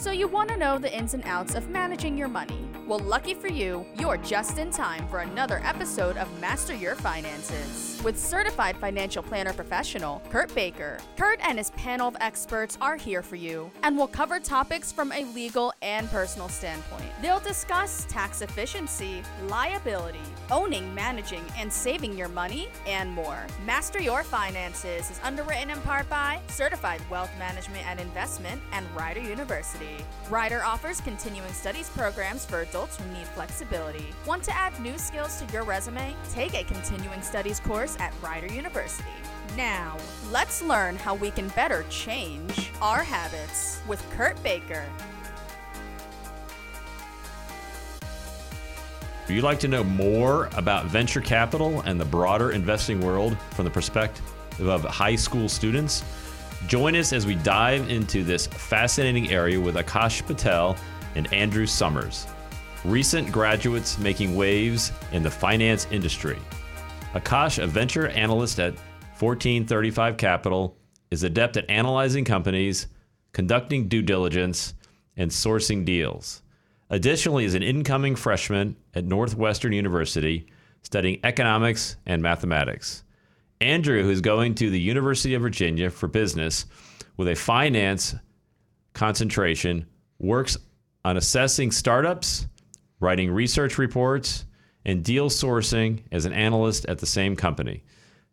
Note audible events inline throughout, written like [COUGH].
So, you want to know the ins and outs of managing your money? Well, lucky for you, you're just in time for another episode of Master Your Finances with certified financial planner professional Kurt Baker. Kurt and his panel of experts are here for you and will cover topics from a legal and personal standpoint. They'll discuss tax efficiency, liability, owning, managing, and saving your money, and more. Master Your Finances is underwritten in part by Certified Wealth Management and Investment and Rider University. Rider offers continuing studies programs for adults who need flexibility. Want to add new skills to your resume? Take a continuing studies course at Rider University. Now, let's learn how we can better change our habits with Kurt Baker. Would you'd like to know more about venture capital and the broader investing world from the perspective of high school students? Join us as we dive into this fascinating area with Akash Patel and Andrew Somers, recent graduates making waves in the finance industry. Akash, a venture analyst at 1435 Capital, is adept at analyzing companies, conducting due diligence, and sourcing deals. Additionally, is an incoming freshman at Northwestern University studying economics and mathematics. Andrew, who's going to the University of Virginia for business with a finance concentration, works on assessing startups, writing research reports, and deal sourcing as an analyst at the same company.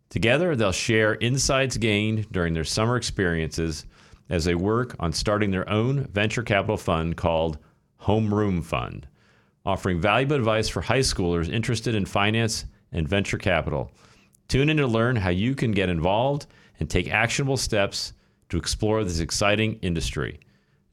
Together, they'll share insights gained during their summer experiences as they work on starting their own venture capital fund called Homeroom Fund, offering valuable advice for high schoolers interested in finance and venture capital. Tune in to learn how you can get involved and take actionable steps to explore this exciting industry.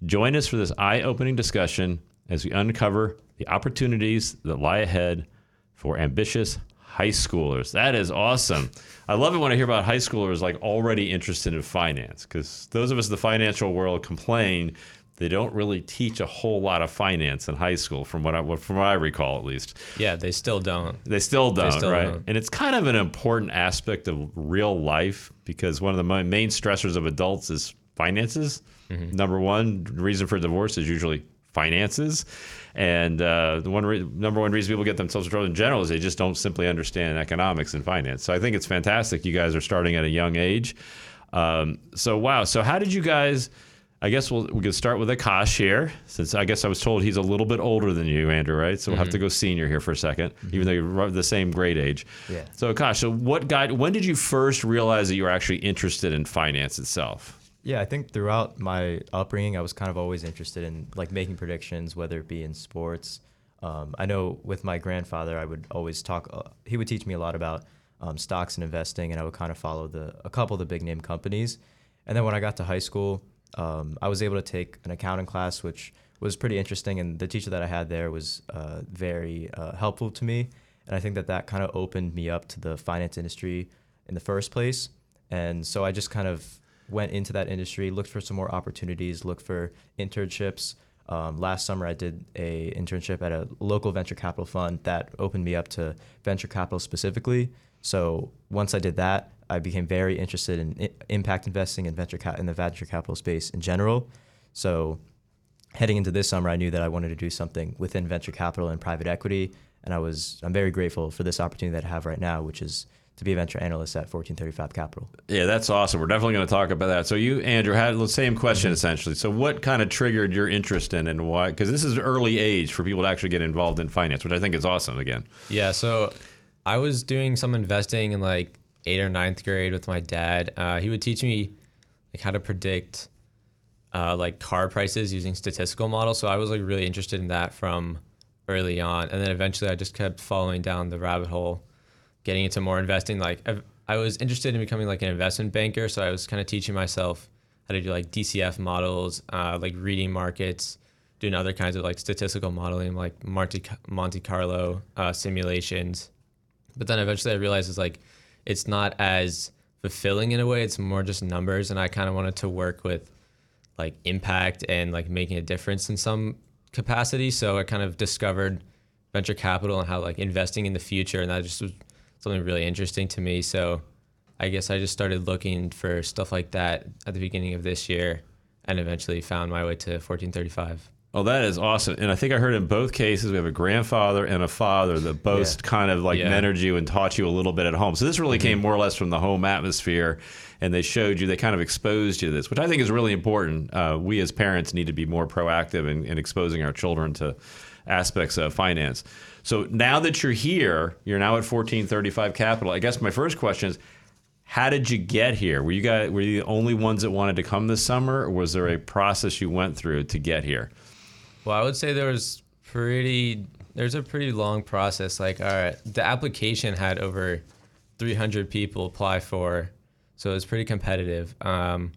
Join us for this eye opening discussion as we uncover the opportunities that lie ahead for ambitious high schoolers. That is awesome. I love it when I hear about high schoolers like already interested in finance because those of us in the financial world complain they don't really teach a whole lot of finance in high school, from what I from what I recall at least. Yeah, they still don't. They still don't, They still right? don't. And it's kind of an important aspect of real life because one of the main stressors of adults is finances. Mm-hmm. Number one reason for divorce is usually finances, and uh, the one re- number one reason people get themselves in trouble in general is they just don't simply understand economics and finance. So I think it's fantastic you guys are starting at a young age. Um, so wow. So how did you guys? I guess we'll, we could start with Akash here, since I guess I was told he's a little bit older than you, Andrew, right? So we'll have to go senior here for a 2nd even though you're the same grade age. Yeah. So Akash, so what guide? When did you first realize that you were actually interested in finance itself? Yeah, I think throughout my upbringing, I was kind of always interested in like making predictions, whether it be in sports. Um, I know with my grandfather, I would always talk. Uh, he would teach me a lot about um, stocks and investing, and I would kind of follow the a couple of the big name companies. And then when I got to high school, um, I was able to take an accounting class, which was pretty interesting, and the teacher that I had there was uh, very uh, helpful to me. And I think that that kind of opened me up to the finance industry in the first place. And so I just kind of went into that industry, looked for some more opportunities, looked for internships. Um, last summer, I did a internship at a local venture capital fund that opened me up to venture capital specifically. So once I did that, I became very interested in i- impact investing and venture ca- in the venture capital space in general. So heading into this summer, I knew that I wanted to do something within venture capital and private equity, and I was I'm very grateful for this opportunity that I have right now, which is to be a venture analyst at 1435 Capital. Yeah, that's awesome. We're definitely going to talk about that. So you, Andrew, had the same question mm-hmm. essentially. So what kind of triggered your interest in and why? Because this is early age for people to actually get involved in finance, which I think is awesome. Again, Yeah, so I was doing some investing in like eighth or ninth grade with my dad. Uh, he would teach me like how to predict uh, like car prices using statistical models. So I was like really interested in that from early on, and then eventually I just kept following down the rabbit hole, getting into more investing. Like I've, I was interested in becoming like an investment banker, so I was kind of teaching myself how to do like DCF models, uh, like reading markets, doing other kinds of like statistical modeling, like Monte Monte Carlo uh, simulations. But then eventually I realized it's like it's not as fulfilling in a way. It's more just numbers, and I kind of wanted to work with like impact and like making a difference in some capacity. So I kind of discovered venture capital and how like investing in the future, and that just was something really interesting to me. So I guess I just started looking for stuff like that at the beginning of this year, and eventually found my way to 1435. Oh, that is awesome. And I think I heard in both cases we have a grandfather and a father that both Yeah. kind of like Yeah. Mm-hmm. mentored you and taught you a little bit at home. So this really came more or less from the home atmosphere and they showed you, they kind of exposed you to this, which I think is really important. Uh, we as parents need to be more proactive in, in exposing our children to aspects of finance. So now that you're here, you're now at 1435 Capital. I guess my first question is, how did you get here? Were you guys were you the only ones that wanted to come this summer, or was there a process you went through to get here? Well, I would say there was pretty there's a pretty long process. Like, all right, the application had over 300 people apply for, so it was pretty competitive. Um,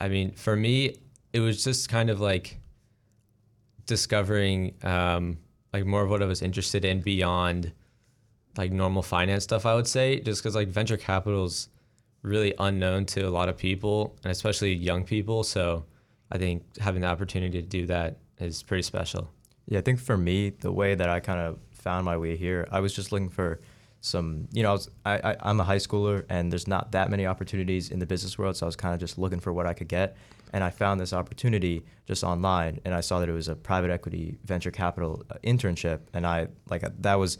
I mean, for me, it was just kind of like discovering um, like more of what I was interested in beyond like normal finance stuff. I would say just because like venture capital's really unknown to a lot of people and especially young people. So I think having the opportunity to do that is pretty special. Yeah, I think for me, the way that I kind of found my way here, I was just looking for some, you know, I was, I, I, I'm a high schooler and there's not that many opportunities in the business world. So I was kind of just looking for what I could get. And I found this opportunity just online and I saw that it was a private equity venture capital uh, internship. And I, like, uh, that was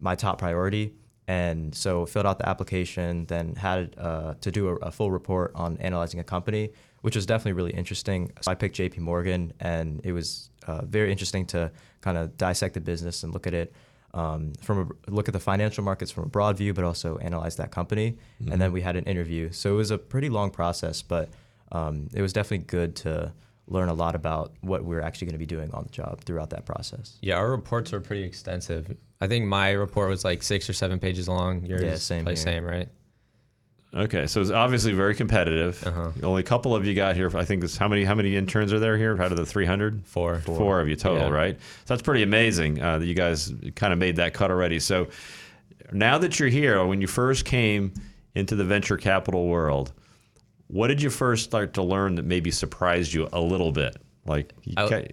my top priority. And so filled out the application, then had uh, to do a, a full report on analyzing a company, which was definitely really interesting. So I picked JP Morgan, and it was uh, very interesting to kind of dissect the business and look at it um, from a, look at the financial markets from a broad view, but also analyze that company. And then we had an interview. So it was a pretty long process, but um, it was definitely good to learn a lot about what we are actually going to be doing on the job throughout that process. Yeah, our reports were pretty extensive. I think my report was like six or seven pages long. Yours, Yeah, same probably here. same, right? Okay, so it's obviously very competitive. Uh-huh. Only a couple of you got here. I think this, how many how many interns are there here out of the 300? Four. Four of you total, Yeah. right? So that's pretty amazing uh, that you guys kind of made that cut already. So now that you're here, when you first came into the venture capital world, what did you first start to learn that maybe surprised you a little bit? Like, I-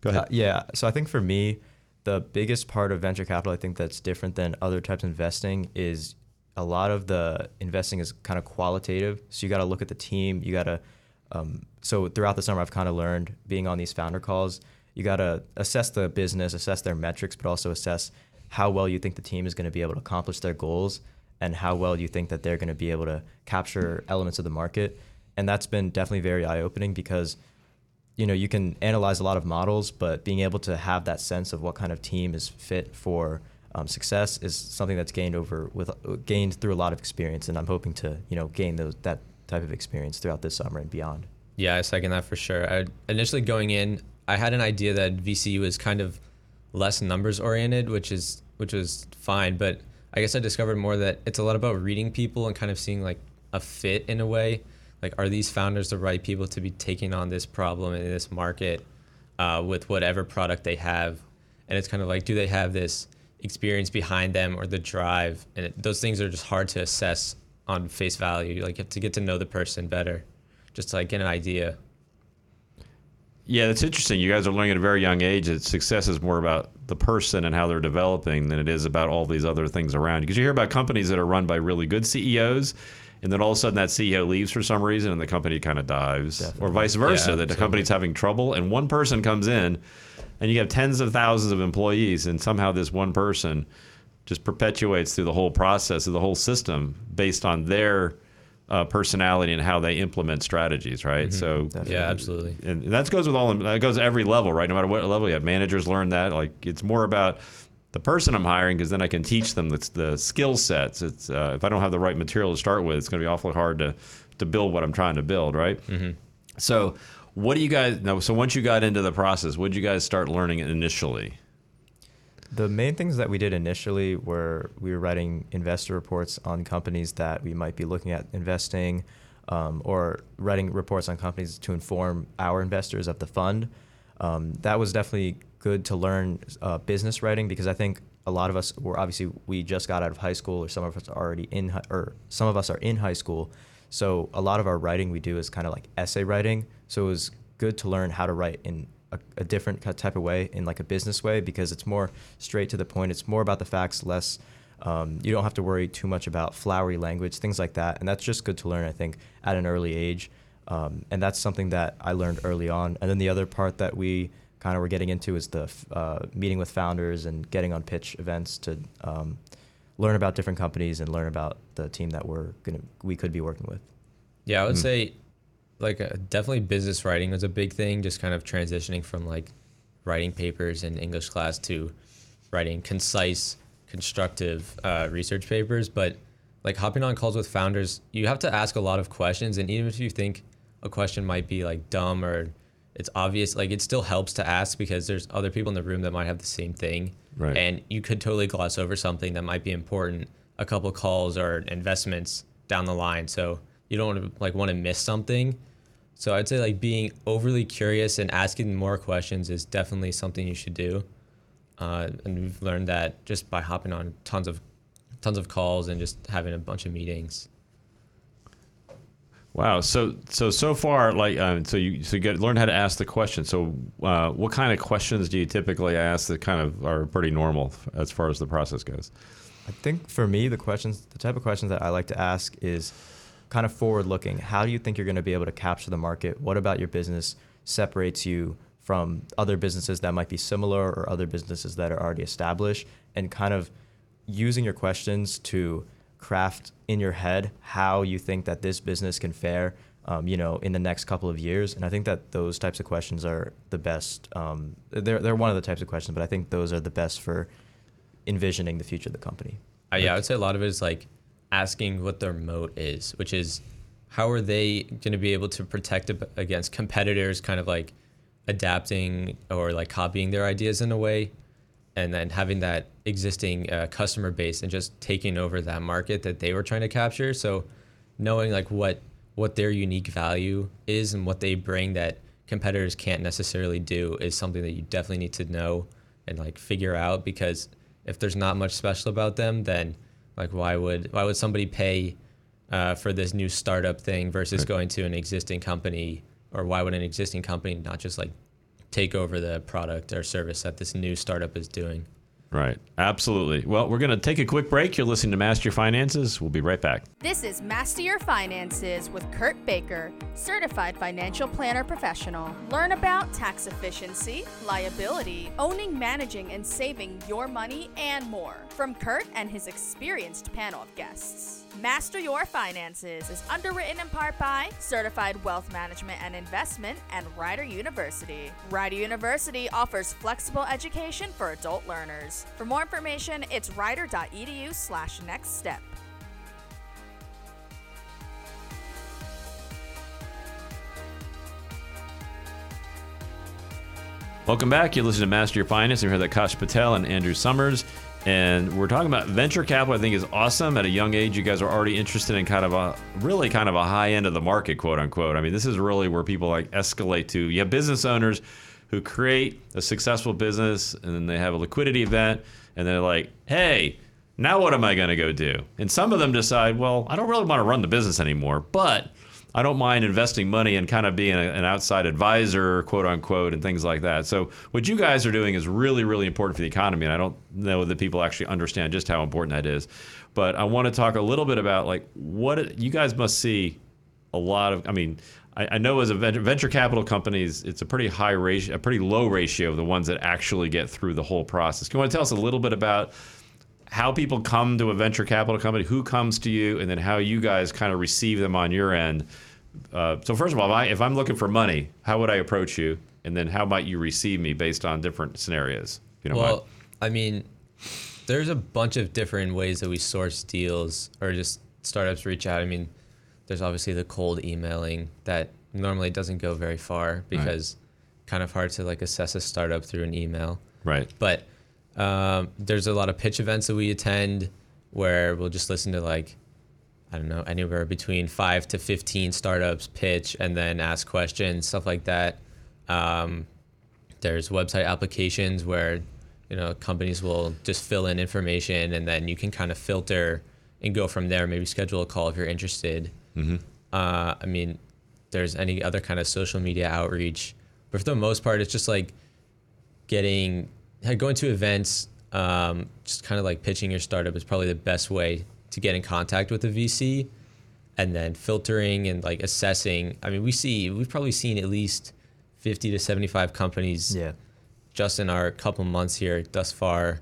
go ahead. Uh, yeah. So I think for me, the biggest part of venture capital, I think that's different than other types of investing, is a lot of the investing is kind of qualitative. So you got to look at the team. You got to. Um, so throughout the summer, I've kind of learned being on these founder calls. You got to assess the business, assess their metrics, but also assess how well you think the team is going to be able to accomplish their goals and how well you think that they're going to be able to capture elements of the market. And that's been definitely very eye opening because you know you can analyze a lot of models but being able to have that sense of what kind of team is fit for um, success is something that's gained over with gained through a lot of experience and i'm hoping to you know gain those that type of experience throughout this summer and beyond Yeah, I second that for sure. I, initially going in, I had an idea that VC was kind of less numbers oriented, which is which was fine. But I guess I discovered more that it's a lot about reading people and kind of seeing like a fit in a way. Like, are these founders the right people to be taking on this problem in this market uh, with whatever product they have? And it's kind of like, do they have this experience behind them or the drive? And it, those things are just hard to assess on face value. Like, you have to get to know the person better, just to like get an idea. Yeah, that's interesting. You guys are learning at a very young age that success is more about the person and how they're developing than it is about all these other things around. Because you hear about companies that are run by really good CEOs, and then all of a sudden that CEO leaves for some reason and the company kind of dives, or vice versa, Yeah, that the company's having trouble and one person comes in, and you have tens of thousands of employees, and somehow this one person just perpetuates through the whole process of the whole system based on their uh, personality and how they implement strategies, right? So Definitely. Yeah, absolutely. and that goes with all that goes every level right no matter what level you have managers learn that like it's more about the person i'm hiring because then i can teach them the, the skill sets it's uh, if i don't have the right material to start with it's going to be awfully hard to to build what i'm trying to build right so what do you guys know so once you got into the process what did you guys start learning initially The main things that we did initially were we were writing investor reports on companies that we might be looking at investing, um, or writing reports on companies to inform our investors of the fund. Um, that was definitely good to learn uh, business writing because I think a lot of us were obviously we just got out of high school, or some of us are already in, hi- or some of us are in high school. So a lot of our writing we do is kind of like essay writing. So it was good to learn how to write in a, a different ki- type of way, in like a business way, because it's more straight to the point. It's more about the facts, less. Um, you don't have to worry too much about flowery language, things like that, and that's just good to learn. I think at an early age. Um, and that's something that I learned early on. And then the other part that we kind of were getting into is the f- uh, meeting with founders and getting on pitch events to um, learn about different companies and learn about the team that we're gonna we could be working with. Yeah, I would Mm. say like uh, definitely business writing was a big thing. Just kind of transitioning from like writing papers in English class to writing concise, constructive uh, research papers. But like hopping on calls with founders, you have to ask a lot of questions, and even if you think a question might be like dumb or it's obvious, like it still helps to ask because there's other people in the room that might have the same thing, Right. and you could totally gloss over something that might be important a couple calls or investments down the line. So you don't want to like want to miss something. So I'd say like being overly curious and asking more questions is definitely something you should do. Uh, and we've learned that just by hopping on tons of tons of calls and just having a bunch of meetings. Wow. So so so far, like, um, so you so you get learn how to ask the question. So, uh, what kind of questions do you typically ask that kind of are pretty normal as far as the process goes? I think for me, the questions, the type of questions that I like to ask is kind of forward looking. How do you think you're going to be able to capture the market? What about your business separates you from other businesses that might be similar or other businesses that are already established? And kind of using your questions to craft in your head how you think that this business can fare, um, you know, in the next couple of years. And I think that those types of questions are the best. Um, they're, they're one of the types of questions, but I think those are the best for envisioning the future of the company. Uh, yeah, I would say a lot of it is like asking what their moat is, which is how are they going to be able to protect against competitors kind of like adapting or like copying their ideas in a way and then having that existing uh, customer base and just taking over that market that they were trying to capture. So knowing like what what their unique value is and what they bring that competitors can't necessarily do is something that you definitely need to know and like figure out because if there's not much special about them then like why would why would somebody pay uh, for this new startup thing versus Right. going to an existing company or why would an existing company not just like take over the product or service that this new startup is doing Right. Absolutely. Well, we're going to take a quick break. You're listening to Master Your Finances. We'll be right back. This is Master Your Finances with Kurt Baker, certified financial planner professional. Learn about tax efficiency, liability, owning, managing, and saving your money, and more from Kurt and his experienced panel of guests. Master Your Finances is underwritten in part by Certified Wealth Management and Investment and Rider University. Rider University offers flexible education for adult learners. For more information, it's rider.edu slash next step. Welcome back. You're listening to Master Your Finance. We're here with Akash Patel and Andrew Somers. And we're talking about venture capital, I think is awesome. At a young age, you guys are already interested in kind of a really kind of a high end of the market, quote unquote. I mean, this is really where people like escalate to. You have business owners who create a successful business and then they have a liquidity event and they're like, hey, now what am I going to go do? And some of them decide, well, I don't really want to run the business anymore, but I don't mind investing money and kind of being a, an outside advisor, quote unquote, and things like that. So what you guys are doing is really, really important for the economy, and I don't know that people actually understand just how important that is. But I want to talk a little bit about like what it, you guys must see a lot of. I mean, I, know as a venture, venture capital companies, it's a pretty high ratio, a pretty low ratio of the ones that actually get through the whole process. Can you want to tell us a little bit about? How people come to a venture capital company, who comes to you, and then how you guys kind of receive them on your end. Uh, so first of all, if, I, if I'm looking for money, how would I approach you, and then how might you receive me based on different scenarios? You know, well, I mean, there's a bunch of different ways that we source deals or just startups reach out. I mean, there's obviously the cold emailing that normally doesn't go very far because kind of hard to like assess a startup through an email. right, But um, there's a lot of pitch events that we attend where we'll just listen to like I don't know anywhere between five to fifteen startups pitch and then ask questions, stuff like that. Um, there's website applications where you know companies will just fill in information and then you can kind of filter and go from there. Maybe schedule a call if you're interested. Mm-hmm. Uh, I mean, there's any other kind of social media outreach, but for the most part, it's just like getting going to events. Um, just kind of like pitching your startup is probably the best way to get in contact with a VC. and then filtering and like assessing. I mean, we see we've probably seen at least 50 to 75 companies Yeah. just in our couple months here thus far.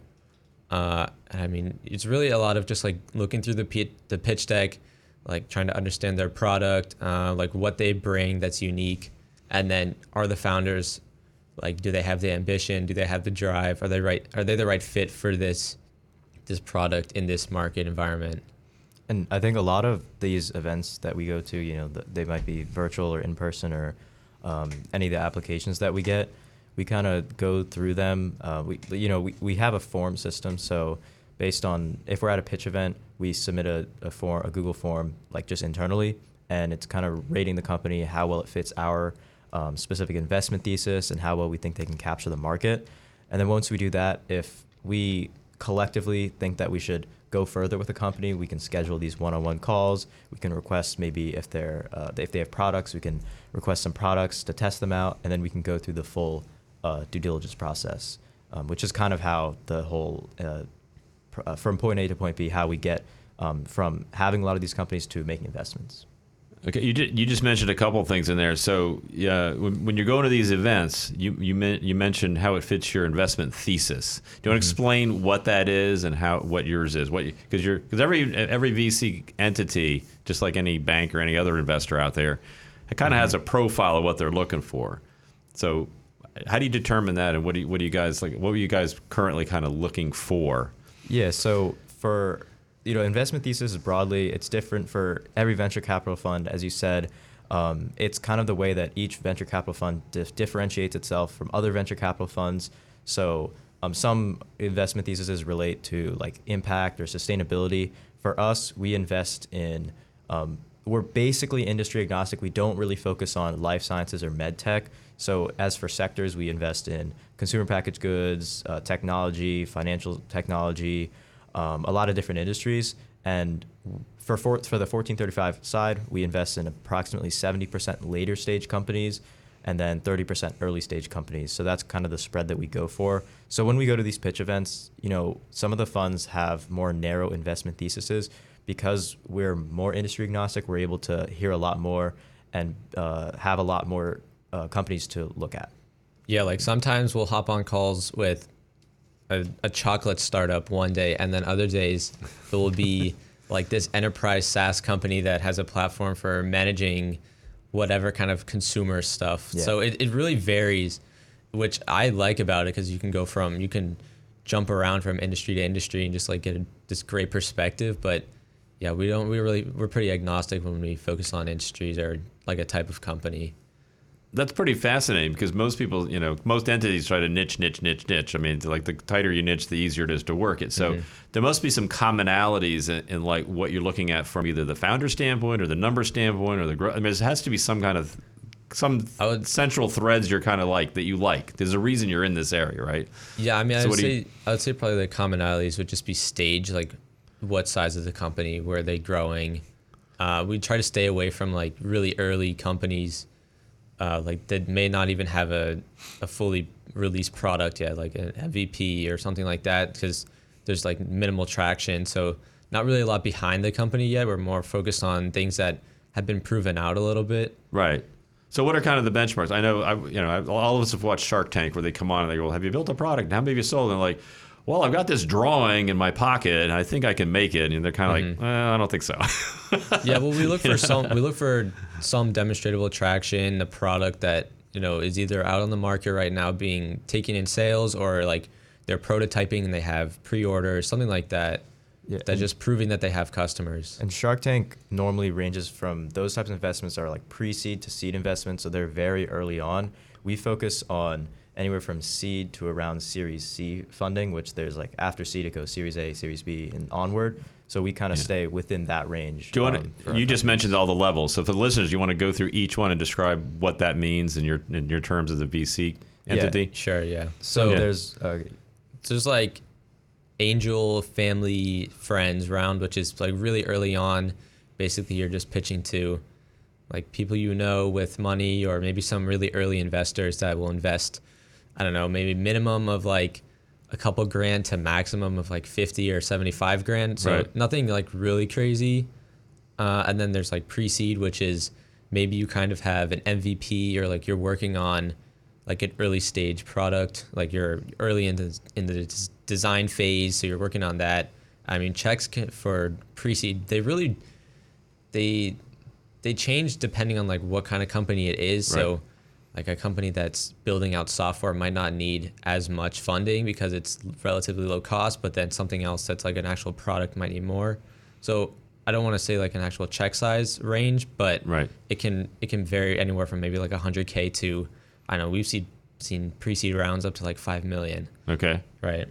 Uh, I mean, it's really a lot of just like looking through the pi- the pitch deck, like trying to understand their product, uh, like what they bring that's unique, and then are the founders like do they have the ambition? Do they have the drive? Are they right? Are they the right fit for this this product in this market environment? And I think a lot of these events that we go to, you know, they might be virtual or in person or um, any of the applications that we get. We kind of go through them. Uh, we, you know, we, we have a form system. So based on if we're at a pitch event, we submit a, a form, a Google form, like just internally, and it's kind of rating the company, how well it fits our um, specific investment thesis, and how well we think they can capture the market. And then once we do that, if we collectively think that we should go further with the company, we can schedule these one-on-one calls. We can request maybe if they're uh, if they have products, we can request some products to test them out, and then we can go through the full uh, due diligence process, um, which is kind of how the whole uh, pr- uh, from point A to point B, how we get um, from having a lot of these companies to making investments. Okay, you did, you just mentioned a couple things in there. So, yeah, when, when you're going to these events, you you men, you mentioned how it fits your investment thesis. Do you want to mm-hmm. explain what that is and how what yours is? What because you're because every every VC entity, just like any bank or any other investor out there, it kind of has mm-hmm. a profile of what they're looking for. So, how do you determine that, and what do you, what do you guys like? What were you guys currently kind of looking for? Yeah. So for you know, investment thesis broadly, it's different for every venture capital fund, as you said. Um, it's kind of the way that each venture capital fund dif- differentiates itself from other venture capital funds. So um, some investment theses relate to like impact or sustainability. For us, we invest in. Um, we're basically industry agnostic. We don't really focus on life sciences or med tech. So as for sectors, we invest in consumer packaged goods, uh, technology, financial technology, um, a lot of different industries. And for, for for the 1435 side, we invest in approximately 70% later stage companies and then 30% early stage companies. So that's kind of the spread that we go for. So when we go to these pitch events, you know, some of the funds have more narrow investment theses because we're more industry agnostic. We're able to hear a lot more and uh, have a lot more uh, companies to look at. Yeah, like sometimes we'll hop on calls with a, a chocolate startup one day, and then other days it will be [LAUGHS] like this enterprise SaaS company that has a platform for managing whatever kind of consumer stuff. Yeah. So it, it really varies, which I like about it because you can go from, you can jump around from industry to industry and just like get a, this great perspective. But yeah, we don't, we really, we're pretty agnostic when we focus on industries or like a type of company. That's pretty fascinating because most people, you know, most entities try to niche, niche, niche, niche. I mean, like the tighter you niche, the easier it is to work it. So there must be some commonalities in, in like what you're looking at from either the founder standpoint or the number standpoint or the growth. I mean, there has to be some kind of some would- central threads you're kind of like that you like. There's a reason you're in this area, right? Yeah, I mean, I So would what do say you- I would say probably the commonalities would just be stage, like what size of the company, where are they growing. Uh, we try to stay away from like really early companies, uh, like that may not even have a, a fully released product yet, like an MVP or something like that, because there's like minimal traction. So not really a lot behind the company yet. We're more focused on things that have been proven out a little bit. Right. So what are kind of the benchmarks? I know, I, you know, all of us have watched Shark Tank where they come on and they go, well, "Have you built a product? How many have you sold?" And like, "Well, I've got this drawing in my pocket, and I think I can make it." And they're kind of Mm-hmm. like, eh, "I don't think so." [LAUGHS] yeah well we look for some we look for some demonstrable traction the product that you know is either out on the market right now being taken in sales or like they're prototyping and they have pre-orders something like that Yeah, that's just proving that they have customers And Shark Tank normally ranges from those types of investments are like pre-seed to seed investments, so they're very early on. We focus on anywhere from seed to around Series C funding, which there's like after seed it goes Series A, Series B, and onward. So we kind of Yeah. stay within that range. Do you want um, to, you just mentioned all the levels. So for the listeners, you want to go through each one and describe what that means in your in your terms as a VC entity. Yeah. entity. sure yeah So Yeah. there's uh, so there's like angel family friends round which is like really early on basically you're just pitching to like people you know with money or maybe some really early investors that will invest i don't know maybe minimum of like a couple grand to maximum of like 50 or 75 grand so Right. nothing like really crazy Uh, and then there's like pre-seed, which is maybe you kind of have an MVP or like you're working on like an early stage product, like you're early in the in the design phase, so you're working on that. I mean, checks can, for pre-seed, they really they they change depending on like what kind of company it is. So Right. Like a company that's building out software might not need as much funding because it's relatively low cost, but then something else that's like an actual product might need more. So I don't want to say like an actual check size range, but Right. it can it can vary anywhere from maybe like 100k to I know we've seen seen pre-seed rounds up to like 5 million, Okay. right?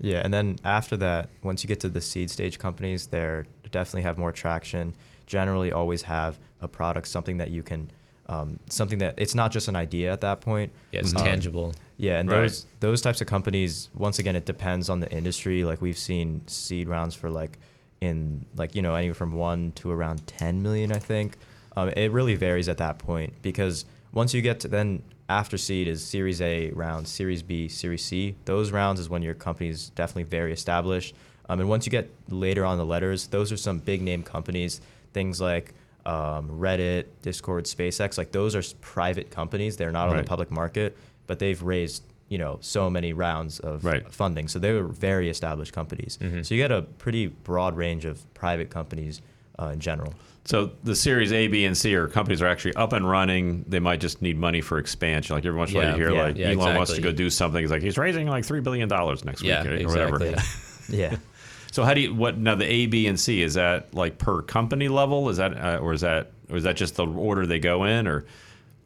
Yeah, and then after that, once you get to the seed stage companies, they're definitely have more traction. Generally, always have a product, something that you can, um, something that it's not just an idea at that point. Yeah, it's Um, tangible. Yeah, and Right. those those types of companies, once again, it depends on the industry. Like we've seen seed rounds for like in like you know anywhere from one to around ten million, I think. Um, it really varies at that point because once you get to then after seed is Series A round, Series B, Series C. Those rounds is when your company is definitely very established. Um, and once you get later on the letters, those are some big name companies. Things like um, Reddit, Discord, SpaceX. Like those are private companies. They're not on the public market, but they've raised you know so many rounds of Right. funding. So they were very established companies. Mhm. So you get a pretty broad range of private companies uh, in general. So the Series A, B, and C are companies are actually up and running. They might just need money for expansion. Like every once in a while you hear yeah, like yeah, Elon wants to go do something. He's like he's raising like three billion dollars next Yeah, week or exactly. whatever. [LAUGHS] Yeah. So how do you what now the A, B, and C is that like per company level? Is that uh, or is that or is that just the order they go in or?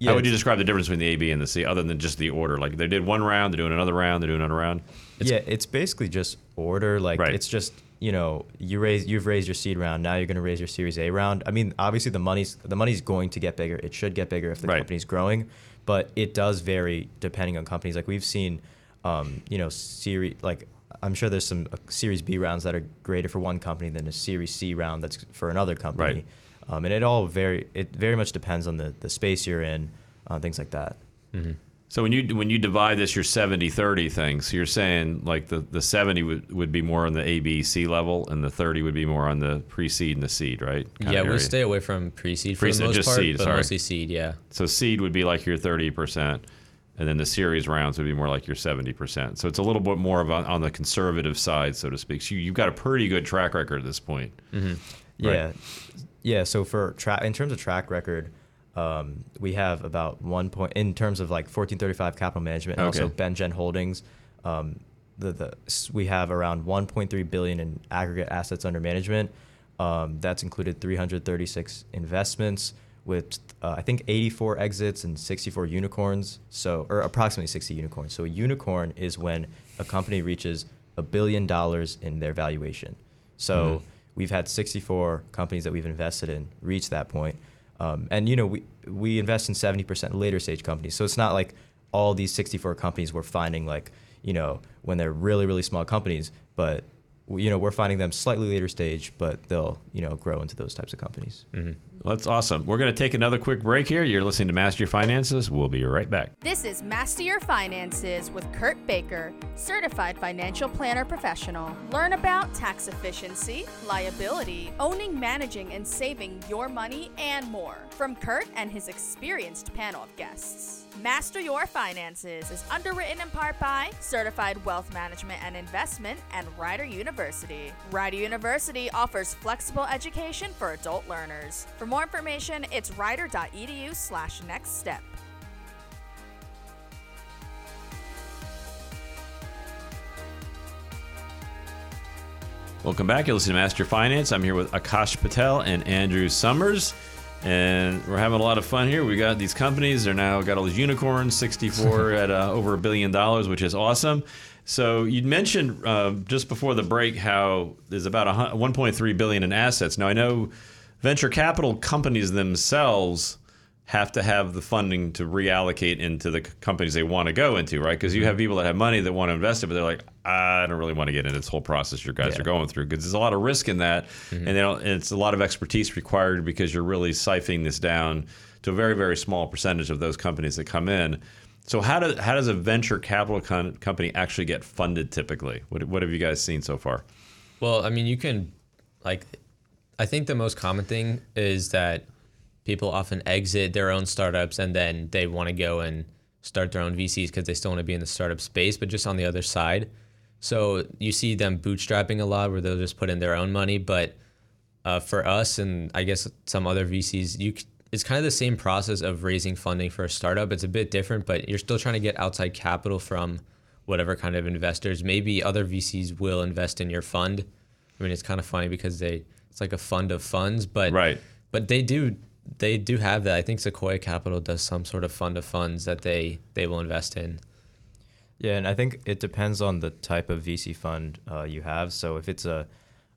Yeah, how would you describe the difference between the A, B, and the C, other than just the order? Like they did one round, they're doing another round, they're doing another round. yeah, it's basically just order. Like Right. it's just you know you raise you've raised your seed round. Now you're going to raise your Series A round. I mean, obviously the money's the money's going to get bigger. It should get bigger if the Right. company's growing, but it does vary depending on companies. Like we've seen, um, you know, series like. I'm sure there's some uh, Series B rounds that are greater for one company than a Series C round that's for another company. Right. Um, and it all very it very much depends on the, the space you're in, uh, things like that. So when you when you divide this your 70-30 thing, so you're saying like the, the 70 would, would be more on the A, B, C level and the 30 would be more on the pre-seed and the seed, right? Kinda yeah, we'll stay away from pre-seed for Pre-seed, the most just part, seed, but sorry. mostly seed. Yeah. So seed would be like your 30%, and then the series rounds would be more like your 70%. So it's a little bit more of on, on the conservative side, so to speak. So you, you've got a pretty good track record at this point. Yeah, yeah. So for track, in terms of track record, um, we have about one point in terms of like 1435 capital management and also Okay. Bengen Holdings. Um, the, the we have around 1.3 billion in aggregate assets under management. Um, that's included 336 investments with uh, I think 84 exits and 64 unicorns. So or approximately 60 unicorns. So a unicorn is when a company reaches a billion dollars in their valuation. So we've had 64 companies that we've invested in reach that point. Um, and you know we we invest in 70% later stage companies. So it's not like all these 64 companies we're finding like you know when they're really really small companies, but you know we're finding them slightly later stage, but they'll you know grow into those types of companies. Well, that's awesome. We're going to take another quick break here. You're listening to Master Your Finances. We'll be right back. This is Master Your Finances with Kurt Baker, certified financial planner professional. Learn about tax efficiency, liability, owning, managing, and saving your money, and more from Kurt and his experienced panel of guests. Master Your Finances is underwritten in part by Certified Wealth Management and Investment and Rider University. Rider University offers flexible education for adult learners. For more information, it's rider.edu slash next step. Welcome back. You're listening to Master Finance. I'm here with Akash Patel and Andrew Somers, and we're having a lot of fun here. We got these companies. They're now got all these unicorns, 64 [LAUGHS] at uh, over a billion dollars, which is awesome. So you mentioned uh, just before the break how there's about 1.3 billion in assets. Now I know venture capital companies themselves have to have the funding to reallocate into the companies they want to go into, right? Because you mm-hmm. have people that have money that want to invest it, but they're like, I don't really want to get into this whole process your guys Yeah. are going through because there's a lot of risk in that, mm-hmm. and, they don't, and it's a lot of expertise required because you're really siphoning this down to a very very small percentage of those companies that come in. So how does how does a venture capital con- company actually get funded typically? What what have you guys seen so far? Well, I mean, you can like I think the most common thing is that people often exit their own startups and then they want to go and start their own VCs because they still want to be in the startup space, but just on the other side. So you see them bootstrapping a lot where they'll just put in their own money. But uh, for us and I guess some other VCs, you it's kind of the same process of raising funding for a startup. It's a bit different, but you're still trying to get outside capital from whatever kind of investors. Maybe other VCs will invest in your fund. I mean, it's kind of funny because they it's like a fund of funds, but Right. but they do they do have that. I think Sequoia Capital does some sort of fund of funds that they they will invest in. Yeah, and I think it depends on the type of VC fund uh, you have. So if it's a,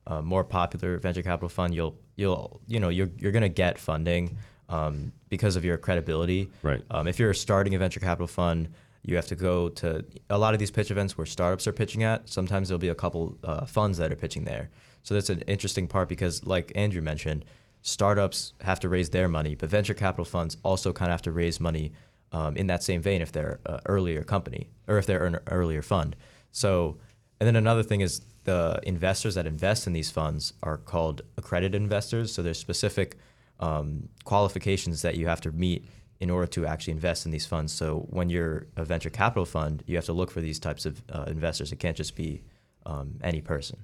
a more popular venture capital fund, you'll you'll you know you're you're gonna get funding um, because of your credibility. Right. Um, if you're starting a venture capital fund, you have to go to a lot of these pitch events where startups are pitching at. Sometimes there'll be a couple uh, funds that are pitching there. So that's an interesting part because, like Andrew mentioned, startups have to raise their money, but venture capital funds also kind of have to raise money um, in that same vein if they're an earlier company or if they're an earlier fund. So, and then another thing is the investors that invest in these funds are called accredited investors. So there's specific um, qualifications that you have to meet in order to actually invest in these funds. So when you're a venture capital fund, you have to look for these types of uh, investors. It can't just be um, any person.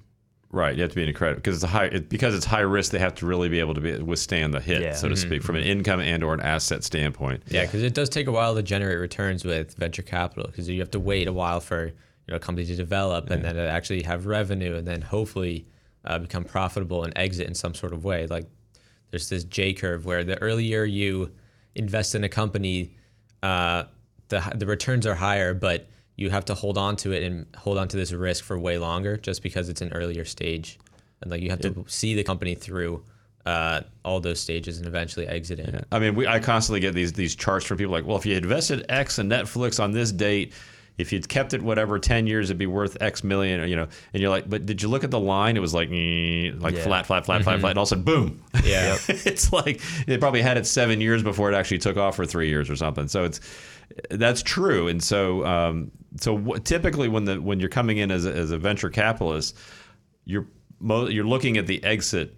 Right, you have to be an accredited because it's a high it, because it's high risk. They have to really be able to be, withstand the hit, Yeah. so to speak, from an income and or an asset standpoint. Yeah, because it does take a while to generate returns with venture capital because you have to wait a while for you know a company to develop and then to actually have revenue and then hopefully uh, become profitable and exit in some sort of way. Like there's this J curve where the earlier you invest in a company, uh, the the returns are higher, but you have to hold on to it and hold on to this risk for way longer just because it's an earlier stage, and like you have to see the company through uh, all those stages and eventually exit in. I mean, we, I constantly get these these charts from people like, well, if you invested X in Netflix on this date, if you'd kept it whatever ten years, it'd be worth X million, or, you know. And you're like, but did you look at the line? It was like, eh, like Yeah. flat, flat, flat, flat, flat, and all of a sudden, boom. Yeah. [LAUGHS] it's like they probably had it seven years before it actually took off for three years or something. So it's that's true. And so um, so what, typically when the when you're coming in as a, as a venture capitalist, you're mo- you're looking at the exit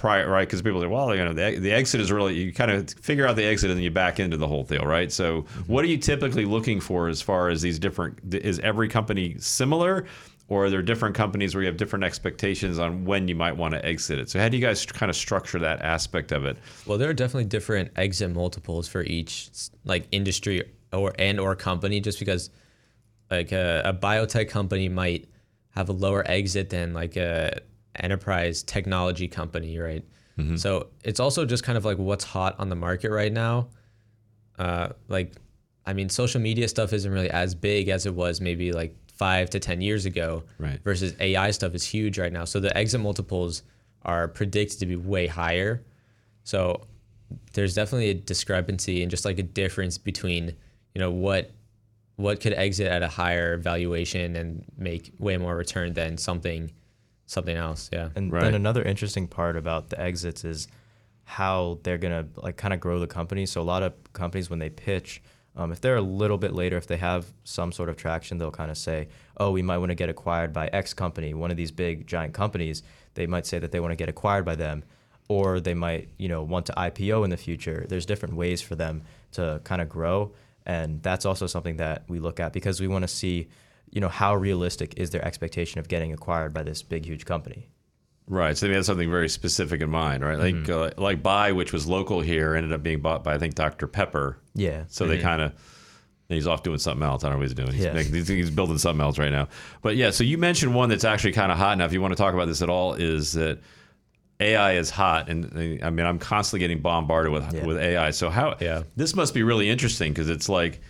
prior, right? Because people say, well, you know, the, the exit is really you kind of figure out the exit and then you back into the whole deal, right? So, mm-hmm. what are you typically looking for as far as these different? Is every company similar, or are there different companies where you have different expectations on when you might want to exit it? So, how do you guys kind of structure that aspect of it? Well, there are definitely different exit multiples for each like industry or and or company. Just because like a, a biotech company might have a lower exit than like a enterprise technology company, right? So it's also just kind of like what's hot on the market right now. Uh, like, I mean, social media stuff isn't really as big as it was maybe like five to ten years ago. Right. Versus AI stuff is huge right now. So the exit multiples are predicted to be way higher. So there's definitely a discrepancy and just like a difference between you know what what could exit at a higher valuation and make way more return than something something else. Yeah. And Right. then another interesting part about the exits is how they're gonna like kind of grow the company. So a lot of companies when they pitch, um, if they're a little bit later, if they have some sort of traction, they'll kind of say, "Oh, we might want to get acquired by X company, one of these big giant companies." They might say that they want to get acquired by them, or they might you know want to IPO in the future. There's different ways for them to kind of grow, and that's also something that we look at because we want to see, you know, how realistic is their expectation of getting acquired by this big huge company. Right. So they had something very specific in mind, right? Like uh, like Bai, which was local here, ended up being bought by I think Dr Pepper. Yeah. So they kind of he's off doing something else. I don't know what he's doing. He's, Yeah. making, he's, building something else right now. But yeah, so you mentioned one that's actually kind of hot. Now, if you want to talk about this at all, is that AI is hot, and I mean I'm constantly getting bombarded with Yeah. with AI. So how? Yeah. This must be really interesting because it's like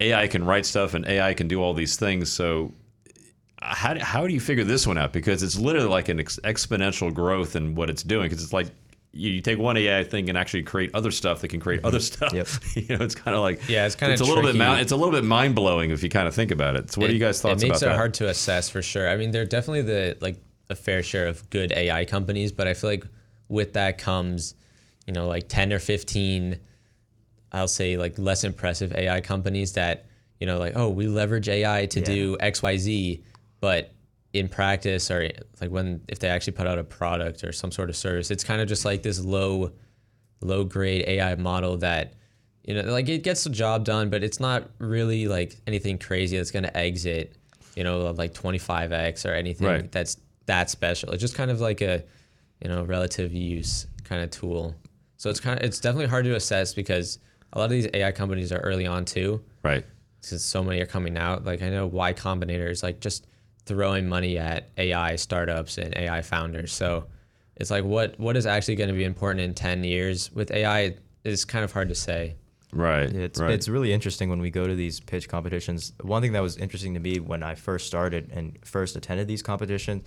AI can write stuff and AI can do all these things. So how do, how do you figure this one out? Because it's literally like an ex- exponential growth in what it's doing. Because it's like you, you take one AI thing and actually create other stuff that can create other mm-hmm. stuff. Yep. [LAUGHS] you know, it's kind of like Yeah, it's kinda it's a little bit mou- it's a little bit mind blowing if you kind of think about it. So what are you guys thoughts it makes about it hard to assess for sure. I mean, there are definitely the like a fair share of good AI companies, but I feel like with that comes, you know, like ten or fifteen, I'll say like less impressive AI companies that you know like oh we leverage AI to Yeah. do X Y Z, but in practice or like when if they actually put out a product or some sort of service, it's kind of just like this low low grade AI model that you know like it gets the job done, but it's not really like anything crazy that's going to exit you know like 25x or anything Right. that's that special. It's just kind of like a you know relative use kind of tool. So it's kind of it's definitely hard to assess because a lot of these AI companies are early on too Right. since so many are coming out. Like I know Y Combinator is like just throwing money at AI startups and AI founders. So it's like what what is actually going to be important in 10 years with AI is kind of hard to say. Right. It's right. it's really interesting when we go to these pitch competitions. One thing that was interesting to me when I first started and first attended these competitions,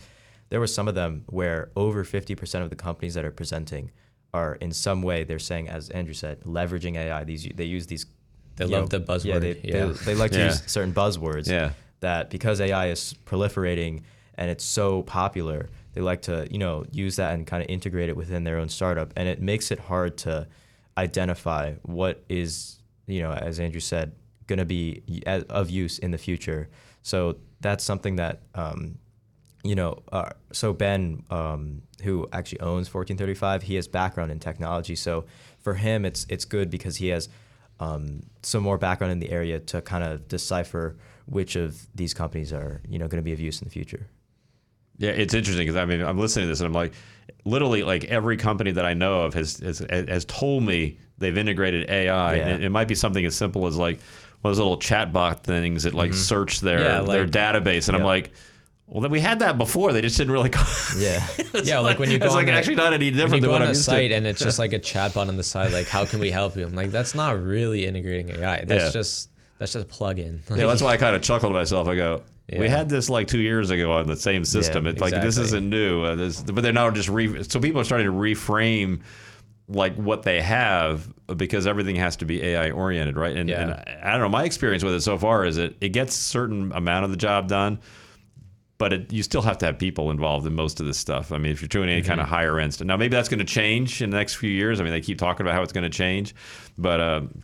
there were some of them where over 50% of the companies that are presenting are in some way they're saying, as Andrew said, leveraging AI. These they use these. They love know, the buzzword, Yeah, they, yeah. They, they like to [LAUGHS] Yeah. use certain buzzwords. Yeah. That because AI is proliferating and it's so popular, they like to you know use that and kind of integrate it within their own startup, and it makes it hard to identify what is you know as Andrew said going to be of use in the future. So that's something that um, you know. Uh, so Ben, um, who actually owns 1435, he has background in technology. So for him, it's it's good because he has um, some more background in the area to kind of decipher which of these companies are you know going to be of use in the future. Yeah, it's interesting because I mean I'm listening to this and I'm like, literally like every company that I know of has has, has told me they've integrated AI. Yeah. And it, might be something as simple as like one of those little chatbot things that like search their Yeah, their database, and I'm like. Well, then we had that before. They just didn't really. Yeah. [LAUGHS] yeah, like when you go it's on like a- actually not any When different you than go what on I'm a site to. and it's just like a chatbot on the side, like how can we help you? I'm like, that's not really integrating AI. That's Yeah. just that's just a plug-in. Yeah, that's why I kind of chuckled myself. I go, we had this like two years ago on the same system. it's like this isn't new. Uh, this, but they're now just re. So people are starting to reframe like what they have because everything has to be AI oriented, right? And, Yeah. and I, I don't know. My experience with it so far is it it gets a certain amount of the job done. But it, you still have to have people involved in most of this stuff. I mean, if you're doing any kind of higher end stuff, now maybe that's going to change in the next few years. I mean, they keep talking about how it's going to change, but um,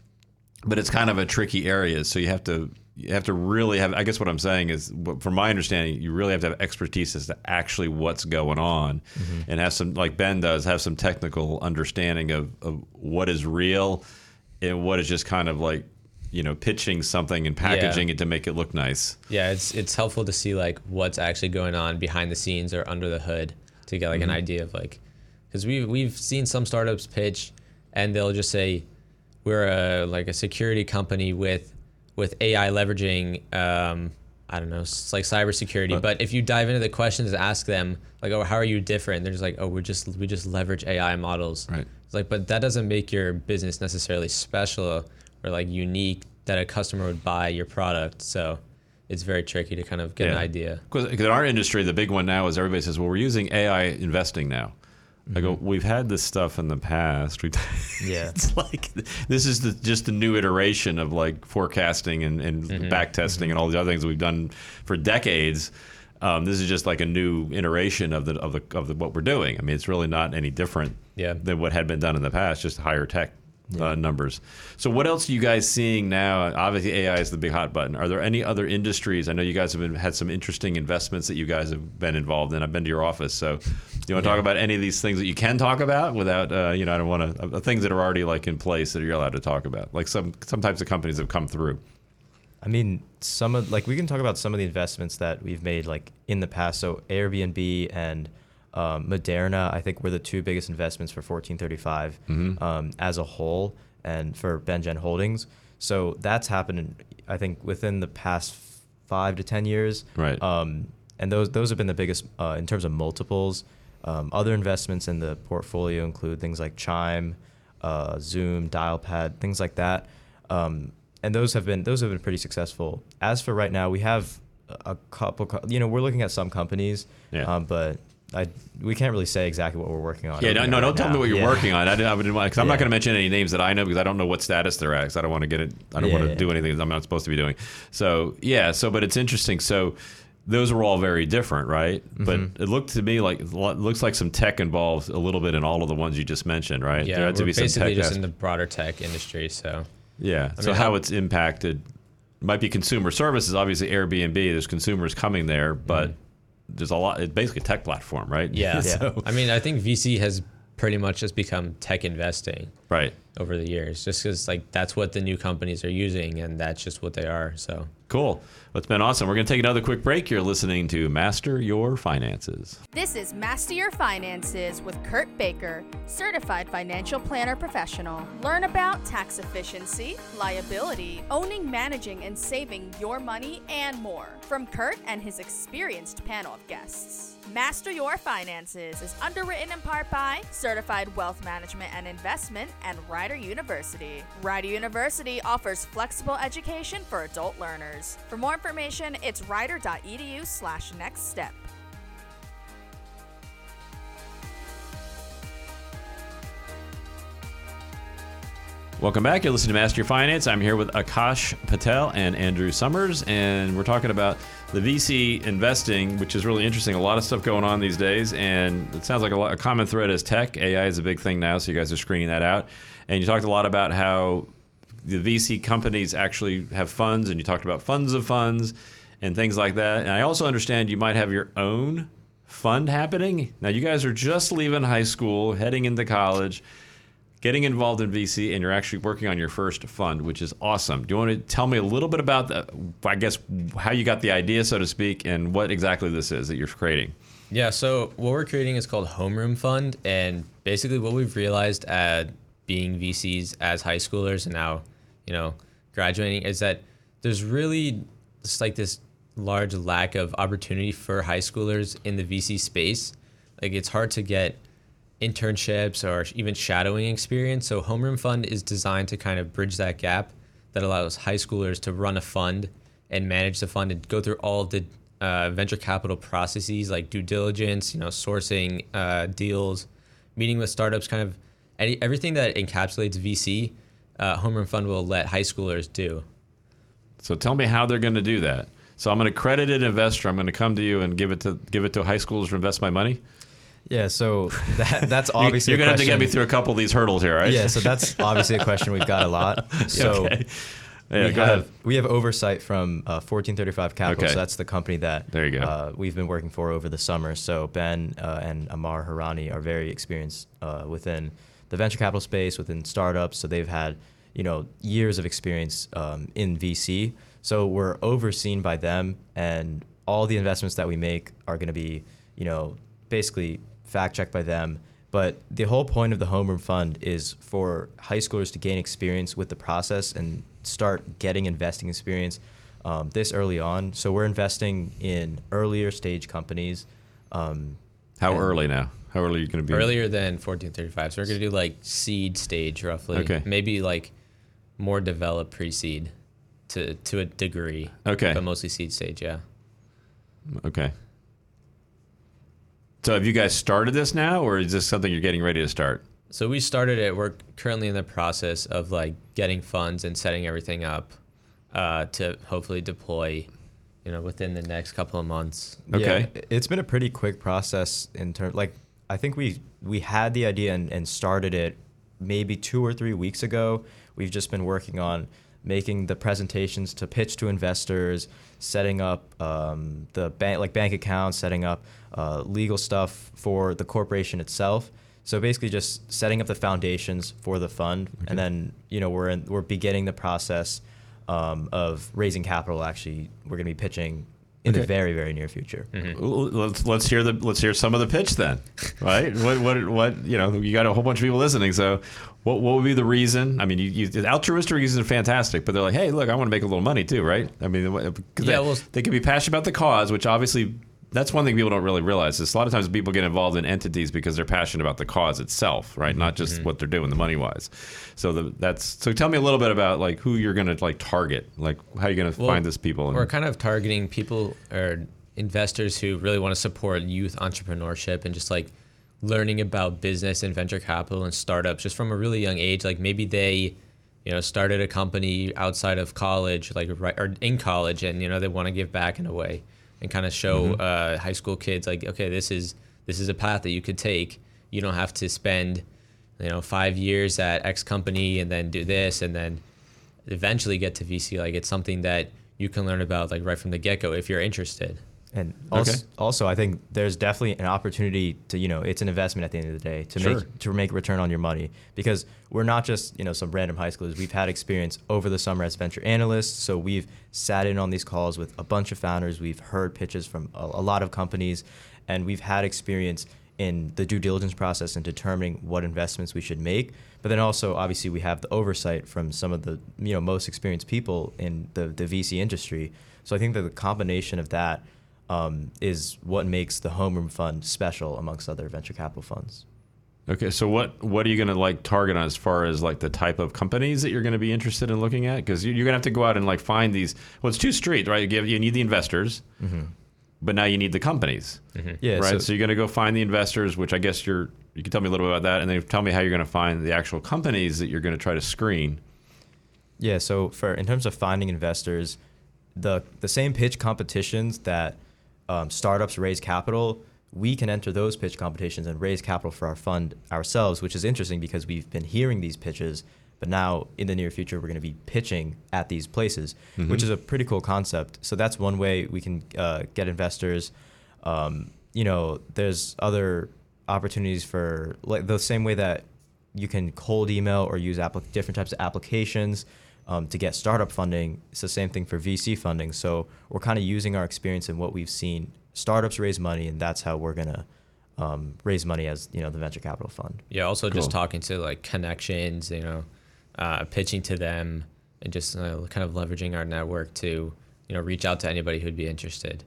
but it's kind of a tricky area. So you have to you have to really have. I guess what I'm saying is, from my understanding, you really have to have expertise as to actually what's going on, and have some like Ben does have some technical understanding of, of what is real and what is just kind of like you know pitching something and packaging it to make it look nice. Yeah, it's it's helpful to see like what's actually going on behind the scenes or under the hood to get like Mm-hmm. an idea of like because we we've seen some startups pitch and they'll just say we're a like a security company with with AI leveraging um, I don't know it's like cybersecurity. but if you dive into the questions, and ask them like oh how are you different? They're just like oh we're just we just leverage AI models. Right. It's like but that doesn't make your business necessarily special or like unique that a customer would buy your product. So it's very tricky to kind of get an idea. Because in our industry, the big one now is everybody says, "Well, we're using AI investing now." I go, "We've had this stuff in the past. We've [LAUGHS] Yeah. it's like this is the, just a new iteration of like forecasting and, and back testing and all the other things we've done for decades. Um, this is just like a new iteration of the of the of the, what we're doing. I mean, it's really not any different Yeah. than what had been done in the past, just higher tech uh, numbers. So, what else are you guys seeing now? Obviously, AI is the big hot button. Are there any other industries? I know you guys have been, had some interesting investments that you guys have been involved in. I've been to your office, so do you want to talk about any of these things that you can talk about without, uh, you know, I don't want to uh, things that are already like in place that you're allowed to talk about. Like some some types of companies have come through. I mean, some of like we can talk about some of the investments that we've made like in the past. So Airbnb and um, Moderna, I think, were the two biggest investments for 1435 Mm-hmm. um, as a whole, and for Bengen Holdings. So that's happened, in, I think, within the past five to ten years. Right. Um, and those those have been the biggest uh, in terms of multiples. Um, other investments in the portfolio include things like Chime, uh, Zoom, Dialpad, things like that. Um, and those have been those have been pretty successful. As for right now, we have a a couple. You know, we're looking at some companies, Yeah. um, but I we can't really say exactly what we're working on. Yeah, no, no, don't tell now. me what you're Yeah. working on. I, didn't- I didn't want because I'm not going to mention any names that I know because I don't know what status they're at. 'cause I don't want to get it. I don't Yeah, want to yeah. do anything that I'm not supposed to be doing. So yeah, so but it's interesting. So those were all very different, right? But Mm-hmm. it looked to me like looks like some tech involved a little bit in all of the ones you just mentioned, right? Yeah, there had to we're be some basically tech. just as- in the broader tech industry. So yeah. so mean, how how- it's impacted might be consumer services. Obviously, Airbnb. There's consumers coming there, but there's a lot. It's basically a tech platform, right? Yeah. [LAUGHS] so, I mean, I think VC has pretty much just become tech investing right. over the years, just because like that's what the new companies are using, and that's just what they are. So Cool. Well, it's been awesome. We're going to take another quick break. You're listening to Master Your Finances. This is Master Your Finances with Kurt Baker, certified financial planner professional. Learn about tax efficiency, liability, owning, managing, and saving your money, and more from Kurt and his experienced panel of guests. Master Your Finances is underwritten in part by Certified Wealth Management and Investment and Rider University. Rider University offers flexible education for adult learners. For more information, it's rider.edu slash next step. Welcome back. You're listening to Master Your Finance. I'm here with Akash Patel and Andrew Somers, and we're talking about the VC investing, which is really interesting. A lot of stuff going on these days, and it sounds like a, lot, a common thread is tech. AI is a big thing now, so you guys are screening that out. And you talked a lot about how the VC companies actually have funds, and you talked about funds of funds and things like that. And I also understand you might have your own fund happening. Now, you guys are just leaving high school, heading into college getting involved in VC and you're actually working on your first fund, which is awesome. Do you want to tell me a little bit about, the, I guess, how you got the idea, so to speak, and what exactly this is that you're creating? Yeah, so what we're creating is called Homeroom Fund, and basically what we've realized at being VCs as high schoolers and now, you know, graduating is that there's really just like this large lack of opportunity for high schoolers in the VC space. Like it's hard to get internships or even shadowing experience. So Homeroom Fund is designed to kind of bridge that gap that allows high schoolers to run a fund and manage the fund and go through all the uh, venture capital processes like due diligence, you know, sourcing uh, deals, meeting with startups, kind of any, everything that encapsulates VC. Uh, Homeroom Fund will let high schoolers do. So tell me how they're going to do that. So I'm an accredited investor. I'm going to come to you and give it to give it to high schoolers to invest my money. Yeah, so that, that's [LAUGHS] obviously you're going to have to get me through a couple of these hurdles here, right? Yeah, so that's [LAUGHS] obviously a question we've got a lot. [LAUGHS] So okay. Yeah, we go have ahead. we have oversight from uh, 1435 Capital. Okay. So that's the company that There you go. Uh, we've been working for over the summer. So Ben uh, and Amar Harani are very experienced uh, within the venture capital space, within startups. So they've had you know years of experience um, in VC. So we're overseen by them, and all the investments that we make are going to be you know basically fact checked by them. But the whole point of the homeroom fund is for high schoolers to gain experience with the process and start getting investing experience um, this early on. So we're investing in earlier stage companies. Um, How early now? How early are you going to be? Earlier than 1435. So we're going to do like seed stage roughly. Okay. Maybe like more developed pre seed to, to a degree. Okay. But mostly seed stage, yeah. Okay. So have you guys started this now, or is this something you're getting ready to start? So we started it. We're currently in the process of like getting funds and setting everything up uh, to hopefully deploy, you know, within the next couple of months. Okay. Yeah, it's been a pretty quick process in terms. Like I think we we had the idea and, and started it maybe two or three weeks ago. We've just been working on making the presentations to pitch to investors, setting up um, the bank like bank accounts, setting up uh, legal stuff for the corporation itself. So basically, just setting up the foundations for the fund, and then you know we're in, we're beginning the process um, of raising capital. Actually, we're going to be pitching in the very very near future. Mm-hmm. Well, Let's let's hear the let's hear some of the pitch then, [LAUGHS] right? what what what you know? You got a whole bunch of people listening, so what what would be the reason? I mean, you, you the altruistic reasons are fantastic, but they're like, hey, look, I want to make a little money too, right? I mean, Yeah, they, well- they can be passionate about the cause, which obviously. That's one thing people don't really realize. Is a lot of times people get involved in entities because they're passionate about the cause itself, right? Not just mm-hmm. what they're doing, the money wise. So the, that's so. Tell me a little bit about like who you're going to like target, like how you're going to Well, find these people. and- We're kind of targeting people or investors who really want to support youth entrepreneurship and just like learning about business and venture capital and startups just from a really young age. Like maybe they, you know, started a company outside of college, like right or in college, and you know they want to give back in a way and kind of show uh, high school kids like, okay, this is this is a path that you could take. You don't have to spend, you know, five years at X company and then do this and then eventually get to VC. Like it's something that you can learn about like right from the get go if you're interested. And also, Okay. also, I think there's definitely an opportunity to, you know, it's an investment at the end of the day to Sure. make to make return on your money because we're not just, you know, some random high schoolers. We've had experience over the summer as venture analysts, so we've sat in on these calls with a bunch of founders. We've heard pitches from a, a lot of companies, and we've had experience in the due diligence process and determining what investments we should make. But then also, obviously, we have the oversight from some of the, you know, most experienced people in the the VC industry. So I think that the combination of that um, is what makes the homeroom fund special amongst other venture capital funds. Okay, so what what are you going to like target on as far as like the type of companies that you're going to be interested in looking at? Because you're going to have to go out and like find these. Well, it's two streets, right? You, give, you need the investors, but now you need the companies, Yeah, right? So, so- you're going to go find the investors, which I guess you're. You can tell me a little bit about that, and then tell me how you're going to find the actual companies that you're going to try to screen. Yeah, so for in terms of finding investors, the the same pitch competitions that um, startups raise capital, we can enter those pitch competitions and raise capital for our fund ourselves, which is interesting because we've been hearing these pitches, but now in the near future we're going to be pitching at these places, which is a pretty cool concept. So that's one way we can uh, get investors. Um, you know, there's other opportunities for like the same way that you can cold email or use different types of applications um, to get startup funding. It's the same thing for VC funding. So we're kind of using our experience and what we've seen startups raise money, and that's how we're gonna um, raise money as you know the venture capital fund. Yeah, also Cool. just talking to like connections, you know, uh, pitching to them, and just uh, kind of leveraging our network to, you know, reach out to anybody who'd be interested.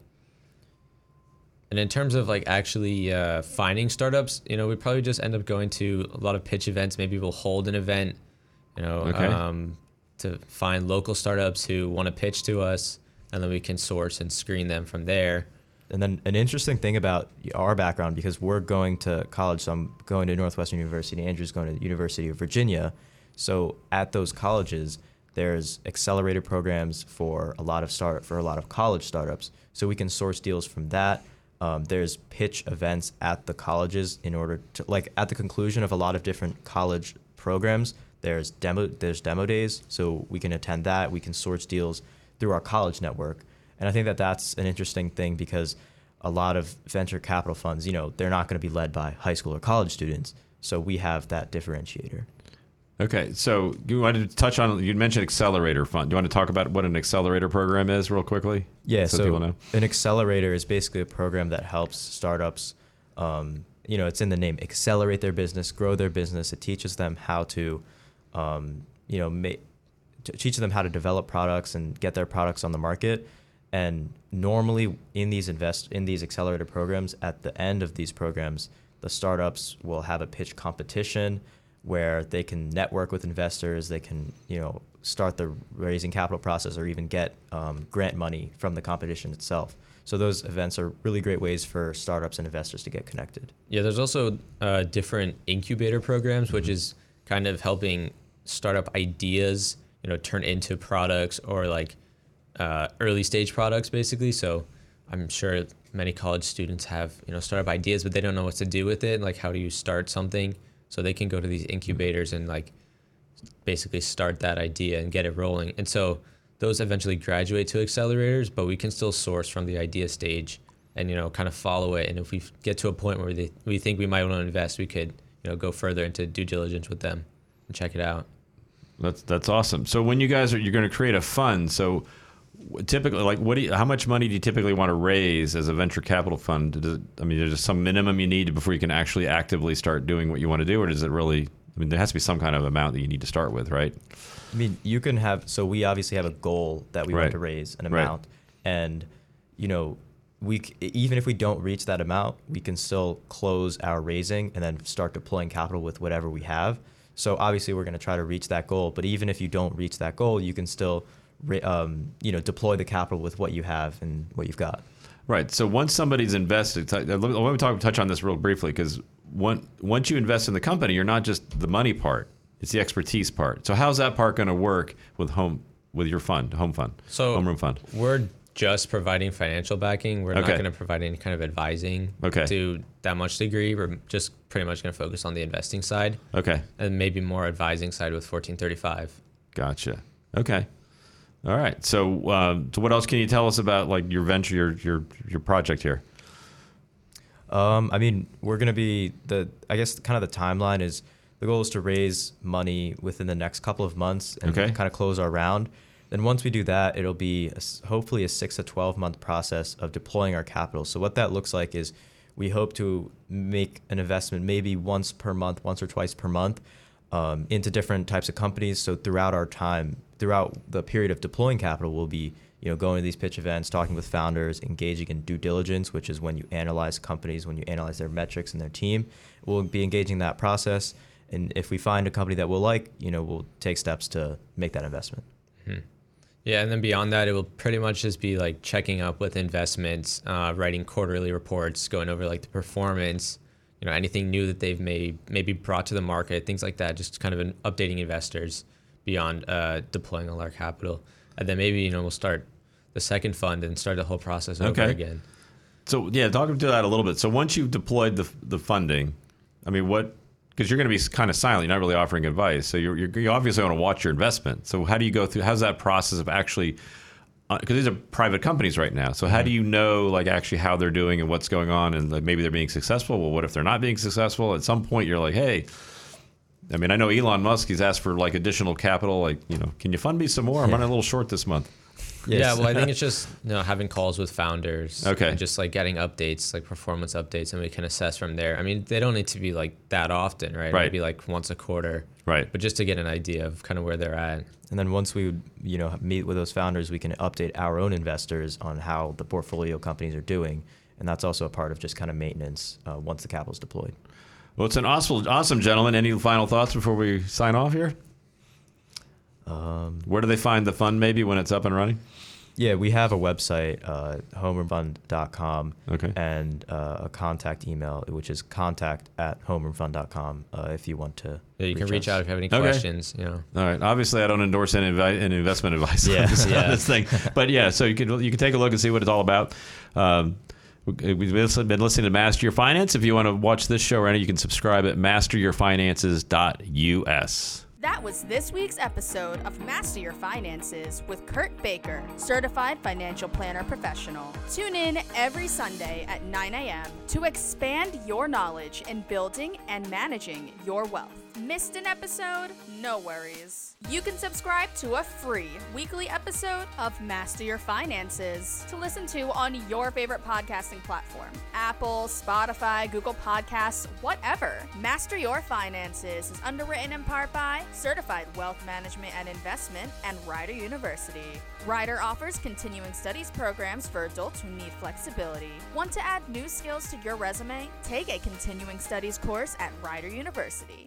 And in terms of like actually uh, finding startups, you know, we probably just end up going to a lot of pitch events. Maybe we'll hold an event, you know, Okay. um, to find local startups who want to pitch to us, and then we can source and screen them from there. And then an interesting thing about our background, because we're going to college, so I'm going to Northwestern University, Andrew's going to the University of Virginia. So at those colleges, there's accelerator programs for a lot of start for a lot of college startups. So we can source deals from that. Um, there's pitch events at the colleges in order to like at the conclusion of a lot of different college programs. There's demo there's demo days, so we can attend that. We can source deals through our college network. And I think that that's an interesting thing because a lot of venture capital funds, you know, they're not going to be led by high school or college students. So we have that differentiator. Okay, so you wanted to touch on you mentioned accelerator fund. Do you want to talk about what an accelerator program is, real quickly? Yeah, so, so, people know. an accelerator is basically a program that helps startups. Um, you know, it's in the name, accelerate their business, grow their business. It teaches them how to, um, you know, ma- t- teaches them how to develop products and get their products on the market. And normally, in these invest in these accelerator programs, at the end of these programs, the startups will have a pitch competition where they can network with investors. They can, you know, start the raising capital process or even get um, grant money from the competition itself. So those events are really great ways for startups and investors to get connected. Yeah, there's also uh, different incubator programs, which is kind of helping startup ideas, you know, turn into products or like uh, early stage products, basically. So I'm sure many college students have you know startup ideas, but they don't know what to do with it. Like, how do you start something? So they can go to these incubators and like basically start that idea and get it rolling. And so those eventually graduate to accelerators, but we can still source from the idea stage and you know kind of follow it. And if we get to a point where they, we think we might want to invest, we could you know go further into due diligence with them and check it out. That's that's awesome. So when you guys are you're going to create a fund, so typically like what do you, how much money do you typically want to raise as a venture capital fund? Does it, I mean, there's just some minimum you need before you can actually actively start doing what you want to do, or does it really? I mean, there has to be some kind of amount that you need to start with, right? I mean, you can have so we obviously have a goal that we Right. want to raise an Right. amount, and you know, we even if we don't reach that amount, we can still close our raising and then start deploying capital with whatever we have. So obviously, we're going to try to reach that goal. But even if you don't reach that goal, you can still, um, you know, deploy the capital with what you have and what you've got. Right. So once somebody's invested, let me let me talk, touch on this real briefly because one, once you invest in the company, you're not just the money part; it's the expertise part. So how's that part going to work with home with your fund, home fund, So homeroom fund? We're just providing financial backing. We're not Okay. going to provide any kind of advising Okay. to that much degree. We're just pretty much going to focus on the investing side Okay. and maybe more advising side with 1435. Gotcha. Okay. All right. So, um, so what else can you tell us about like your venture, your your your project here? Um, I mean, we're gonna be the. I guess kind of the timeline is the goal is to raise money within the next couple of months and Okay. kind of close our round. Then once we do that, it'll be a hopefully a six to twelve month process of deploying our capital. So what that looks like is we hope to make an investment maybe once per month, once or twice per month, um, into different types of companies. So throughout our time, throughout the period of deploying capital, we'll be you know going to these pitch events, talking with founders, engaging in due diligence, which is when you analyze companies, when you analyze their metrics and their team. We'll be engaging that process, and if we find a company that we'll like, you know, we'll take steps to make that investment. Yeah, and then beyond that, it will pretty much just be like checking up with investments, uh, writing quarterly reports, going over like the performance, you know, anything new that they've made, maybe brought to the market, things like that. Just kind of an updating investors beyond uh, deploying all our capital, and then maybe you know we'll start the second fund and start the whole process over Okay. again. So yeah, talk to that a little bit. So once you've deployed the the funding, I mean, what? Because you're going to be kind of silent, you're not really offering advice. So you're, you're you obviously want to watch your investment. So how do you go through? How's that process of actually? Uh, because these are private companies right now. So how do mm-hmm. you know like actually how they're doing and what's going on and like, maybe they're being successful? Well, what if they're not being successful? At some point, you're like, hey. I mean, I know Elon Musk. He's asked for like additional capital. Like, you know, can you fund me some more? I'm running a little short this month. Yeah, well, I think [LAUGHS] it's just you know having calls with founders. Okay. and just like getting updates, like performance updates, and we can assess from there. I mean, they don't need to be like that often, right? Right. Maybe like once a quarter. Right. But just to get an idea of kind of where they're at. And then once we, you know, meet with those founders, we can update our own investors on how the portfolio companies are doing, and that's also a part of just kind of maintenance uh, once the capital is deployed. Well, it's an awesome, awesome gentleman. Any final thoughts before we sign off here? Um, Where do they find the fund maybe when it's up and running? Yeah, we have a website, uh, homerfund.com, Okay. and uh, a contact email, which is contact at homerfund.com uh, if you want to. Yeah, you can reach us. out if you have any Okay. questions. You know. All right. Obviously, I don't endorse any, advi- any investment advice Yeah, on, this, on this thing, but yeah. So you can you can take a look and see what it's all about. Um, we- we've been been listening to Master Your Finance. If you want to watch this show or any, you can subscribe at masteryourfinances.us. That was this week's episode of Master Your Finances with Kurt Baker, certified financial planner professional. Tune in every Sunday at 9 a.m. to expand your knowledge in building and managing your wealth. Missed an episode? No worries. You can subscribe to a free weekly episode of Master Your Finances to listen to on your favorite podcasting platform Apple, Spotify, Google Podcasts, whatever. Master Your Finances is underwritten in part by Certified Wealth Management and Investment and Rider University. Rider offers continuing studies programs for adults who need flexibility. Want to add new skills to your resume? Take a continuing studies course at Rider University.